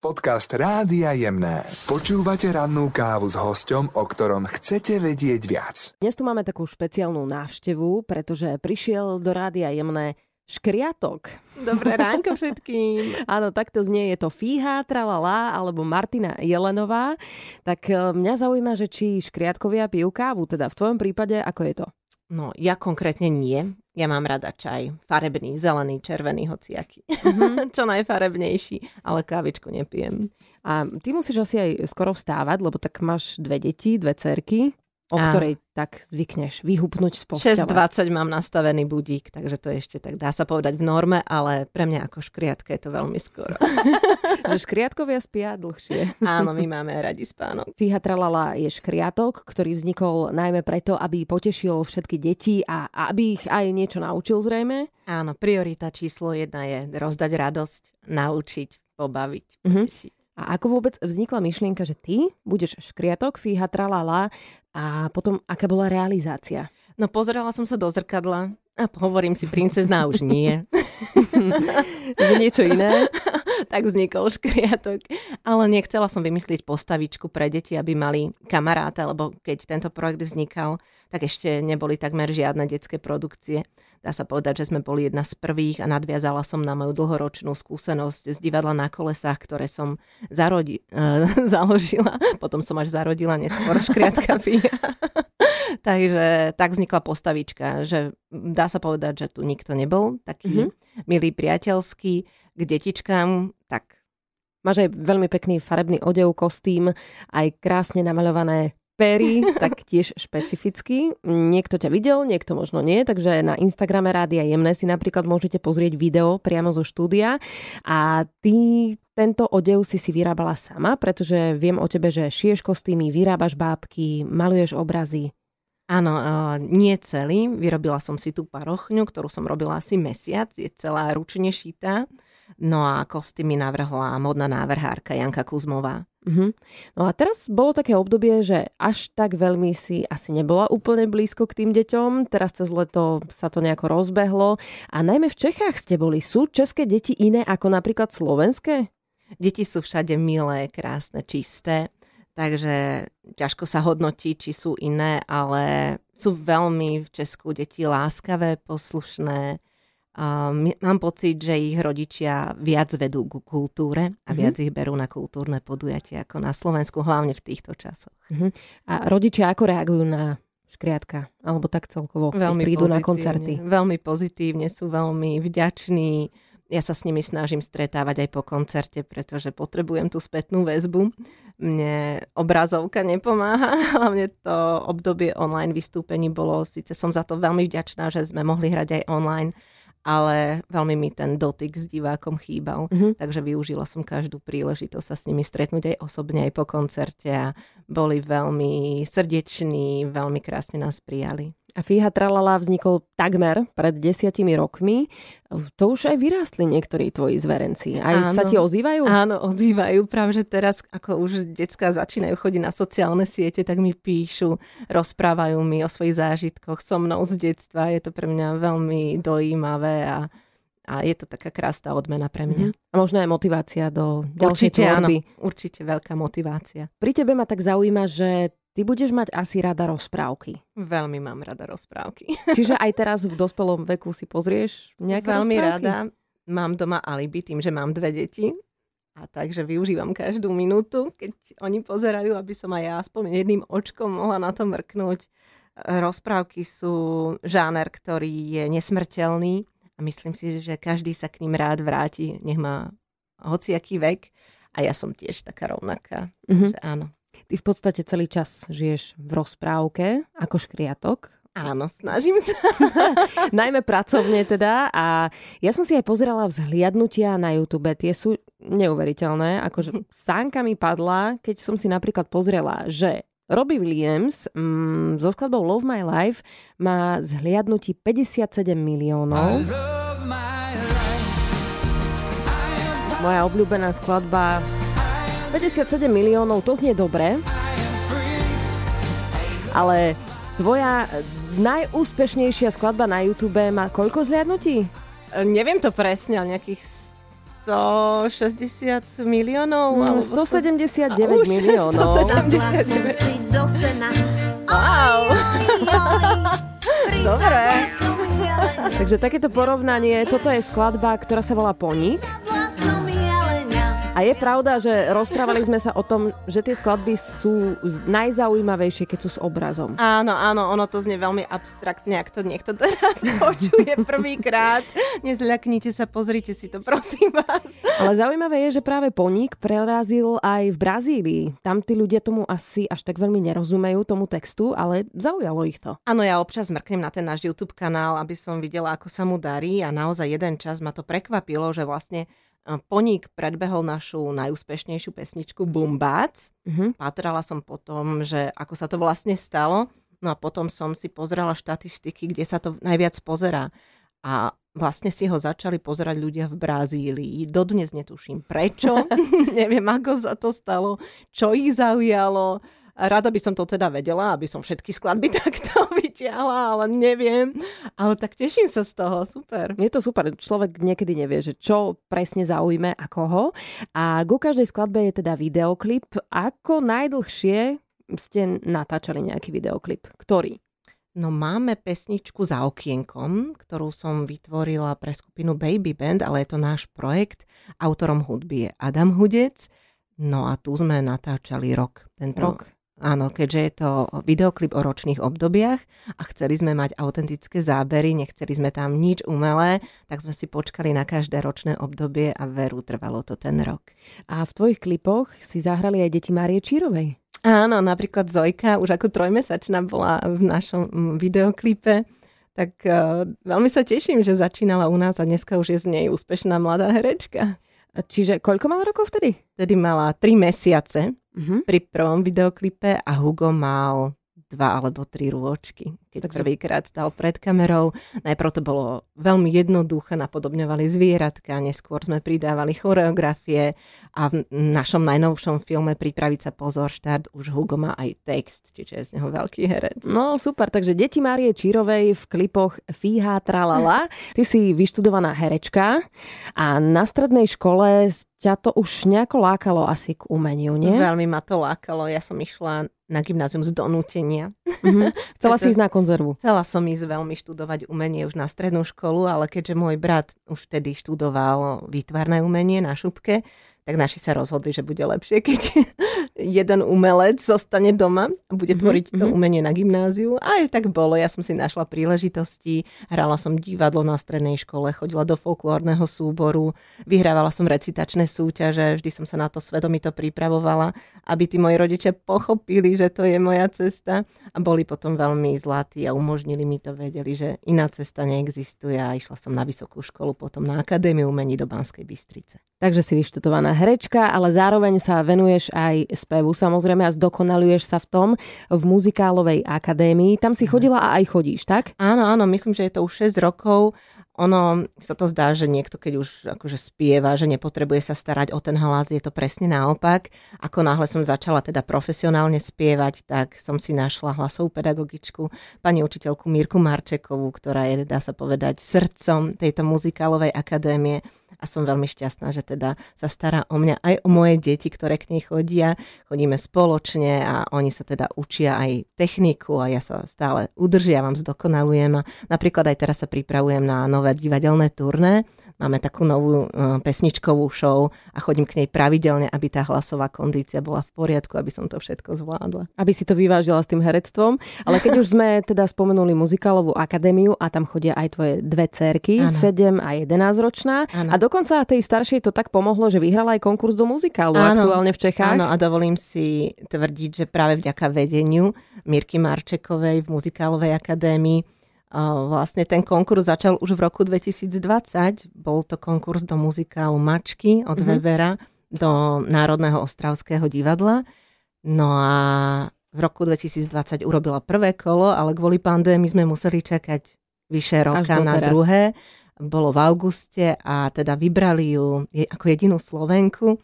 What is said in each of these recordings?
Podcast Rádia Jemné. Počúvate rannú kávu s hosťom, o ktorom chcete vedieť viac. Dnes tu máme takú špeciálnu návštevu, pretože prišiel do Rádia Jemné škriatok. Dobré ránko všetkým. Áno, takto znie je to Fíha, Tralala alebo Martina Jelenová. Tak e, mňa zaujíma, že či škriatkovia pijú kávu, teda v tvojom prípade, ako je to? No, ja konkrétne nie. Ja mám rada čaj. Farebný, zelený, červený, hociaký. Mm-hmm. Čo najfarebnejší, ale kávičku nepijem. A ty musíš asi aj skoro vstávať, lebo tak máš dve deti, dve cerky o Áno. ktorej tak zvykneš vyhupnúť z postele. 6.20 mám nastavený budík, takže to ešte tak dá sa povedať v norme, ale pre mňa ako škriatka je to veľmi skoro. že škriatkovia spia dlhšie. Áno, my máme radi spánok. Fíha Tralala je škriatok, ktorý vznikol najmä preto, aby potešil všetky deti a aby ich aj niečo naučil zrejme. Áno, priorita číslo jedna je rozdať radosť, naučiť, pobaviť, Mhm. potešiť. A ako vôbec vznikla myšlienka, že ty budeš škriatok, fíha tralala a potom aká bola realizácia? No pozerala som sa do zrkadla a hovorím si, princezná už nie. Že niečo iné? tak vznikol škriatok. Ale nechcela som vymyslieť postavičku pre deti, aby mali kamaráta, lebo keď tento projekt vznikal, tak ešte neboli takmer žiadne detské produkcie. Dá sa povedať, že sme boli jedna z prvých a nadviazala som na moju dlhoročnú skúsenosť z divadla na kolesách, ktoré som zarodi- uh, založila. Potom som až zarodila neskôr škriatka Fia. Takže tak vznikla postavička, že dá sa povedať, že tu nikto nebol taký mm-hmm. milý priateľský k detičkám, tak Máš aj veľmi pekný farebný odev, kostým, aj krásne namaľované pery, tak tiež špecificky. Niekto ťa videl, niekto možno nie, takže na Instagrame Rádia Jemné si napríklad môžete pozrieť video priamo zo štúdia a ty tento odev si si vyrábala sama, pretože viem o tebe, že šiješ kostýmy, vyrábaš bábky, maluješ obrazy. Áno, nie celý. Vyrobila som si tú parochňu, ktorú som robila asi mesiac. Je celá ručne šitá. No a kostýmy navrhla modná návrhárka Janka Kuzmová. Mhm. No a teraz bolo také obdobie, že až tak veľmi si asi nebola úplne blízko k tým deťom. Teraz cez leto sa to nejako rozbehlo. A najmä v Čechách ste boli. Sú české deti iné ako napríklad slovenské? Deti sú všade milé, krásne, čisté. Takže ťažko sa hodnotí, či sú iné, ale sú veľmi v Česku deti láskavé, poslušné. My- mám pocit, že ich rodičia viac vedú ku kultúre a viac ich berú na kultúrne podujatia ako na Slovensku, hlavne v týchto časoch. Mhm. A rodičia ako reagujú na škriatka? Alebo tak celkovo, keď Veľmi prídu na koncerty? Veľmi pozitívne, sú veľmi vďační. Ja sa s nimi snažím stretávať aj po koncerte, pretože potrebujem tú spätnú väzbu. Mne obrazovka nepomáha, hlavne to obdobie online vystúpení bolo, síce som za to veľmi vďačná, že sme mohli hrať aj online, ale veľmi mi ten dotyk s divákom chýbal. Mhm. Takže využila som každú príležitosť sa s nimi stretnúť aj osobne, aj po koncerte a boli veľmi srdeční, veľmi krásne nás prijali. A Fíha Tralala vznikol takmer pred desiatimi rokmi. To už aj vyrástli niektorí tvoji zverenci. Aj sa Áno. ti ozývajú? Áno, ozývajú. Práve, že teraz, ako už detská začínajú chodiť na sociálne siete, tak mi píšu, rozprávajú mi o svojich zážitkoch so mnou z detstva. Je to pre mňa veľmi dojímavé a, a je to taká krásna odmena pre mňa. A možno aj motivácia do ďalšej Určite áno, tvorby. určite veľká motivácia. Pri tebe ma tak zaujíma, že ty budeš mať asi rada rozprávky. Veľmi mám rada rozprávky. Čiže aj teraz v dospelom veku si pozrieš nejaké Veľmi rozprávky? rada. Mám doma alibi tým, že mám dve deti. A takže využívam každú minútu, keď oni pozerajú, aby som aj ja aspoň jedným očkom mohla na to mrknúť. Rozprávky sú žáner, ktorý je nesmrteľný a myslím si, že každý sa k ním rád vráti, nech má hociaký vek. A ja som tiež taká rovnaká. Mhm. Že áno. Ty v podstate celý čas žiješ v rozprávke ako škriatok. Áno, snažím sa. Najmä pracovne teda. A ja som si aj pozerala vzhliadnutia na YouTube. Tie sú neuveriteľné. Akože sánka mi padla, keď som si napríklad pozrela, že Robbie Williams mm, so skladbou Love My Life má zhliadnutí 57 miliónov. Moja obľúbená skladba 57 miliónov, to znie dobre. Ale tvoja najúspešnejšia skladba na YouTube má koľko zliadnutí? Neviem to presne, ale nejakých 160 miliónov? No, 179 už miliónov. 179. Wow. Dobre. Takže takéto porovnanie, toto je skladba, ktorá sa volá Poník. A je pravda, že rozprávali sme sa o tom, že tie skladby sú najzaujímavejšie, keď sú s obrazom. Áno, áno, ono to znie veľmi abstraktne, ak to niekto teraz počuje prvýkrát. Nezľaknite sa, pozrite si to, prosím vás. Ale zaujímavé je, že práve Poník prerazil aj v Brazílii. Tam tí ľudia tomu asi až tak veľmi nerozumejú, tomu textu, ale zaujalo ich to. Áno, ja občas mrknem na ten náš YouTube kanál, aby som videla, ako sa mu darí a naozaj jeden čas ma to prekvapilo, že vlastne Poník predbehol našu najúspešnejšiu pesničku Bumbac. Uh-huh. Patrala som potom, že ako sa to vlastne stalo. No a potom som si pozerala štatistiky, kde sa to najviac pozerá. A vlastne si ho začali pozerať ľudia v Brazílii. Dodnes netuším prečo. Neviem, ako sa to stalo, čo ich zaujalo. Rada by som to teda vedela, aby som všetky skladby takto vytiahla, ale neviem. Ale tak teším sa z toho, super. Je to super, človek niekedy nevie, že čo presne zaujme a koho. A ku každej skladbe je teda videoklip. Ako najdlhšie ste natáčali nejaký videoklip? Ktorý? No máme pesničku za okienkom, ktorú som vytvorila pre skupinu Baby Band, ale je to náš projekt. Autorom hudby je Adam Hudec. No a tu sme natáčali rok. Tento rok. Áno, keďže je to videoklip o ročných obdobiach a chceli sme mať autentické zábery, nechceli sme tam nič umelé, tak sme si počkali na každé ročné obdobie a veru trvalo to ten rok. A v tvojich klipoch si zahrali aj deti Márie Čírovej. Áno, napríklad Zojka už ako trojmesačná bola v našom mm, videoklipe. Tak uh, veľmi sa teším, že začínala u nás a dneska už je z nej úspešná mladá herečka. Čiže koľko mala rokov vtedy? Vtedy mala 3 mesiace uh-huh. pri prvom videoklipe a Hugo mal dva alebo tri rôčky, keď Takže... prvýkrát stal pred kamerou. Najprv to bolo veľmi jednoduché, napodobňovali zvieratka, neskôr sme pridávali choreografie a v našom najnovšom filme Pripraviť sa pozor štart už Hugo má aj text, čiže je z neho veľký herec. No super, takže deti Márie Čírovej v klipoch Fíha Tralala. Ty si vyštudovaná herečka a na strednej škole ťa to už nejako lákalo asi k umeniu, nie? Veľmi ma to lákalo. Ja som išla na gymnázium z donútenia. Mm-hmm. Chcela si ísť na konzervu? Chcela som ísť veľmi študovať umenie už na strednú školu, ale keďže môj brat už vtedy študoval výtvarné umenie na šupke, tak naši sa rozhodli, že bude lepšie, keď jeden umelec zostane doma a bude mhm, tvoriť mm-hmm. to umenie na gymnáziu. A aj tak bolo, ja som si našla príležitosti, hrala som divadlo na strednej škole, chodila do folklórneho súboru, vyhrávala som recitačné súťaže, vždy som sa na to svedomito pripravovala, aby tí moji rodičia pochopili, že to je moja cesta a boli potom veľmi zlatí a umožnili mi to, vedeli, že iná cesta neexistuje a išla som na vysokú školu, potom na Akadémiu umení do Banskej Bystrice. Takže si vyštudovaná herečka, ale zároveň sa venuješ aj spevu samozrejme a zdokonaluješ sa v tom v muzikálovej akadémii. Tam si mhm. chodila a aj chodíš, tak? Áno, áno, myslím, že je to už 6 rokov ono sa to zdá, že niekto, keď už akože spieva, že nepotrebuje sa starať o ten hlas, je to presne naopak. Ako náhle som začala teda profesionálne spievať, tak som si našla hlasovú pedagogičku, pani učiteľku Mirku Marčekovú, ktorá je, dá sa povedať, srdcom tejto muzikálovej akadémie a som veľmi šťastná, že teda sa stará o mňa aj o moje deti, ktoré k nej chodia. Chodíme spoločne a oni sa teda učia aj techniku a ja sa stále udržiavam, zdokonalujem a napríklad aj teraz sa pripravujem na nové divadelné turné Máme takú novú uh, pesničkovú show a chodím k nej pravidelne, aby tá hlasová kondícia bola v poriadku, aby som to všetko zvládla. Aby si to vyvážila s tým herectvom. Ale keď už sme teda spomenuli muzikálovú akadémiu a tam chodia aj tvoje dve cerky, ano. 7 a 11 ročná. Ano. A dokonca tej staršej to tak pomohlo, že vyhrala aj konkurs do muzikálu ano. aktuálne v Čechách. Áno, a dovolím si tvrdiť, že práve vďaka vedeniu Mirky Marčekovej v muzikálovej akadémii Vlastne ten konkurs začal už v roku 2020. Bol to konkurs do muzikálu Mačky od mm-hmm. Webera do Národného ostravského divadla. No a v roku 2020 urobila prvé kolo, ale kvôli pandémii sme museli čakať vyše roka na teraz. druhé. Bolo v auguste a teda vybrali ju ako jedinú Slovenku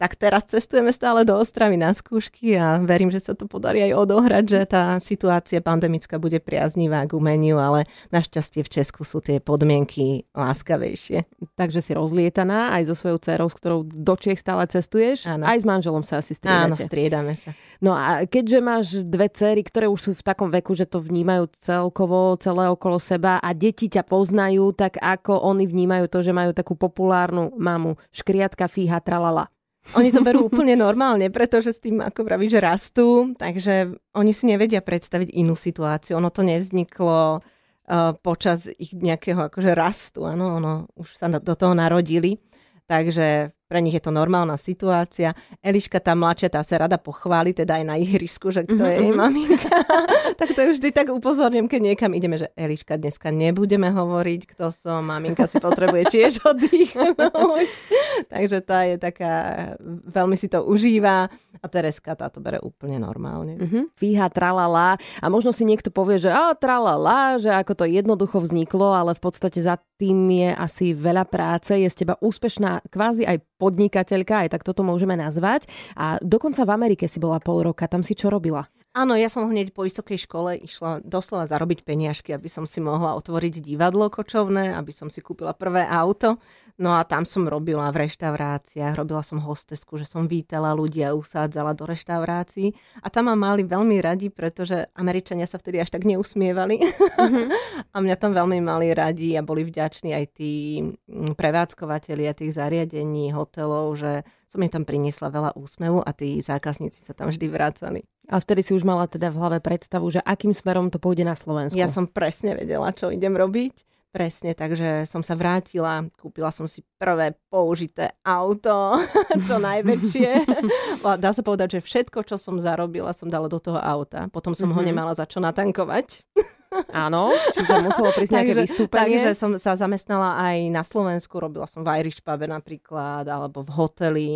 tak teraz cestujeme stále do Ostravy na skúšky a verím, že sa to podarí aj odohrať, že tá situácia pandemická bude priaznivá k umeniu, ale našťastie v Česku sú tie podmienky láskavejšie. Takže si rozlietaná aj so svojou dcerou, s ktorou do Čiech stále cestuješ. Áno. Aj s manželom sa asi striedate. Áno, striedame sa. No a keďže máš dve cery, ktoré už sú v takom veku, že to vnímajú celkovo, celé okolo seba a deti ťa poznajú, tak ako oni vnímajú to, že majú takú populárnu mamu, škriatka, fíha, tralala. Oni to berú úplne normálne, pretože s tým, ako pravíš, že rastú, takže oni si nevedia predstaviť inú situáciu. Ono to nevzniklo uh, počas ich nejakého akože rastu, áno, ono už sa do toho narodili. Takže pre nich je to normálna situácia. Eliška, tá mladšia, tá sa rada pochváli, teda aj na ihrisku, že kto je jej mhm, mhm. maminka. tak to je vždy tak upozorním, keď niekam ideme, že Eliška, dneska nebudeme hovoriť, kto som, maminka si potrebuje tiež oddychnúť. Takže tá je taká, veľmi si to užíva a Tereska tá to bere úplne normálne. Uh-huh. Fíha, tralala a možno si niekto povie, že a tralala, že ako to jednoducho vzniklo, ale v podstate za tým je asi veľa práce, je z teba úspešná kvázi aj podnikateľka, aj tak toto môžeme nazvať. A dokonca v Amerike si bola pol roka, tam si čo robila? Áno, ja som hneď po vysokej škole išla doslova zarobiť peniažky, aby som si mohla otvoriť divadlo kočovné, aby som si kúpila prvé auto. No a tam som robila v reštauráciách, robila som hostesku, že som vítala ľudia, usádzala do reštaurácií. A tam ma mali veľmi radi, pretože Američania sa vtedy až tak neusmievali. Mm-hmm. a mňa tam veľmi mali radi a boli vďační aj tí mm, prevádzkovateľia tých zariadení, hotelov, že som im tam priniesla veľa úsmevu a tí zákazníci sa tam vždy vracali. A vtedy si už mala teda v hlave predstavu, že akým smerom to pôjde na Slovensku. Ja som presne vedela, čo idem robiť. Presne, takže som sa vrátila, kúpila som si prvé použité auto, čo najväčšie. Dá sa povedať, že všetko, čo som zarobila, som dala do toho auta. Potom som mm-hmm. ho mhm. nemala za čo natankovať. Áno, čiže muselo prísť nejaké takže, vystúpenie. Takže som sa zamestnala aj na Slovensku, robila som v Irish pube napríklad, alebo v hoteli,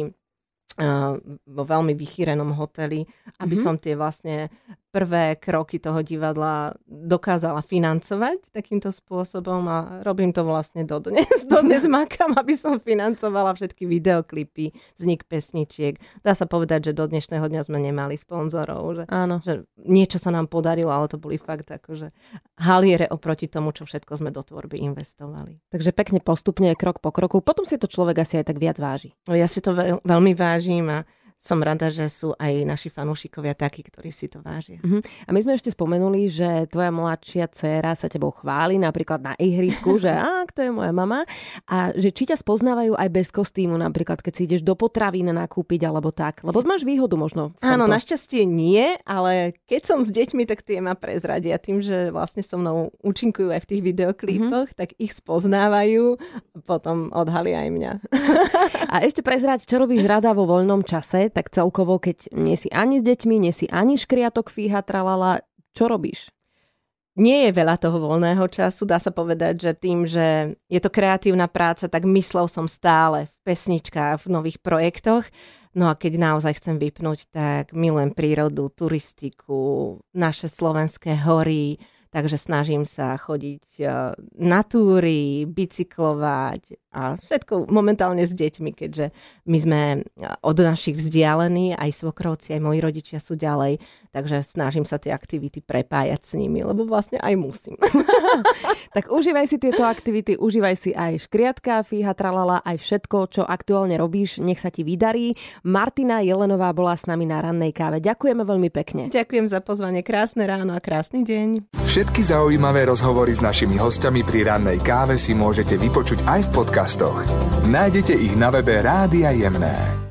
uh, vo veľmi vychýrenom hoteli, aby mm-hmm. som tie vlastne prvé kroky toho divadla dokázala financovať takýmto spôsobom a robím to vlastne dodnes. Dodnes makam, aby som financovala všetky videoklipy, vznik pesničiek. Dá sa povedať, že do dnešného dňa sme nemali sponzorov. Že, Áno. Že niečo sa nám podarilo, ale to boli fakt akože haliere oproti tomu, čo všetko sme do tvorby investovali. Takže pekne postupne, krok po kroku. Potom si to človek asi aj tak viac váži. Ja si to veľ, veľmi vážim a som rada, že sú aj naši fanúšikovia takí, ktorí si to vážia. Uh-huh. A my sme ešte spomenuli, že tvoja mladšia dcéra sa tebou chváli, napríklad na ihrisku, že a, to je moja mama. A že či ťa spoznávajú aj bez kostýmu, napríklad keď si ideš do potravín nakúpiť alebo tak. Lebo máš výhodu možno. Áno, našťastie nie, ale keď som s deťmi, tak tie ma prezradia tým, že vlastne so mnou účinkujú aj v tých videoklipoch, uh-huh. tak ich spoznávajú, potom odhalia aj mňa. a ešte prezrať, čo robíš rada vo voľnom čase, tak celkovo, keď nie si ani s deťmi, nie si ani škriatok fíha, tralala, čo robíš? Nie je veľa toho voľného času, dá sa povedať, že tým, že je to kreatívna práca, tak myslel som stále v pesničkách, v nových projektoch. No a keď naozaj chcem vypnúť, tak milujem prírodu, turistiku, naše slovenské hory, takže snažím sa chodiť eh, na túry, bicyklovať a všetko momentálne s deťmi, keďže my sme eh, od našich vzdialení, aj svokrovci, aj moji rodičia sú ďalej, takže snažím sa tie aktivity prepájať s nimi, lebo vlastne aj musím. tak užívaj si tieto aktivity, užívaj si aj škriatka, fíha, tralala, aj všetko, čo aktuálne robíš, nech sa ti vydarí. Martina Jelenová bola s nami na rannej káve. Ďakujeme veľmi pekne. Ďakujem za pozvanie, krásne ráno a krásny deň. Všetky zaujímavé rozhovory s našimi hostiami pri rannej káve si môžete vypočuť aj v podcastoch. Nájdete ich na webe Rádia Jemné.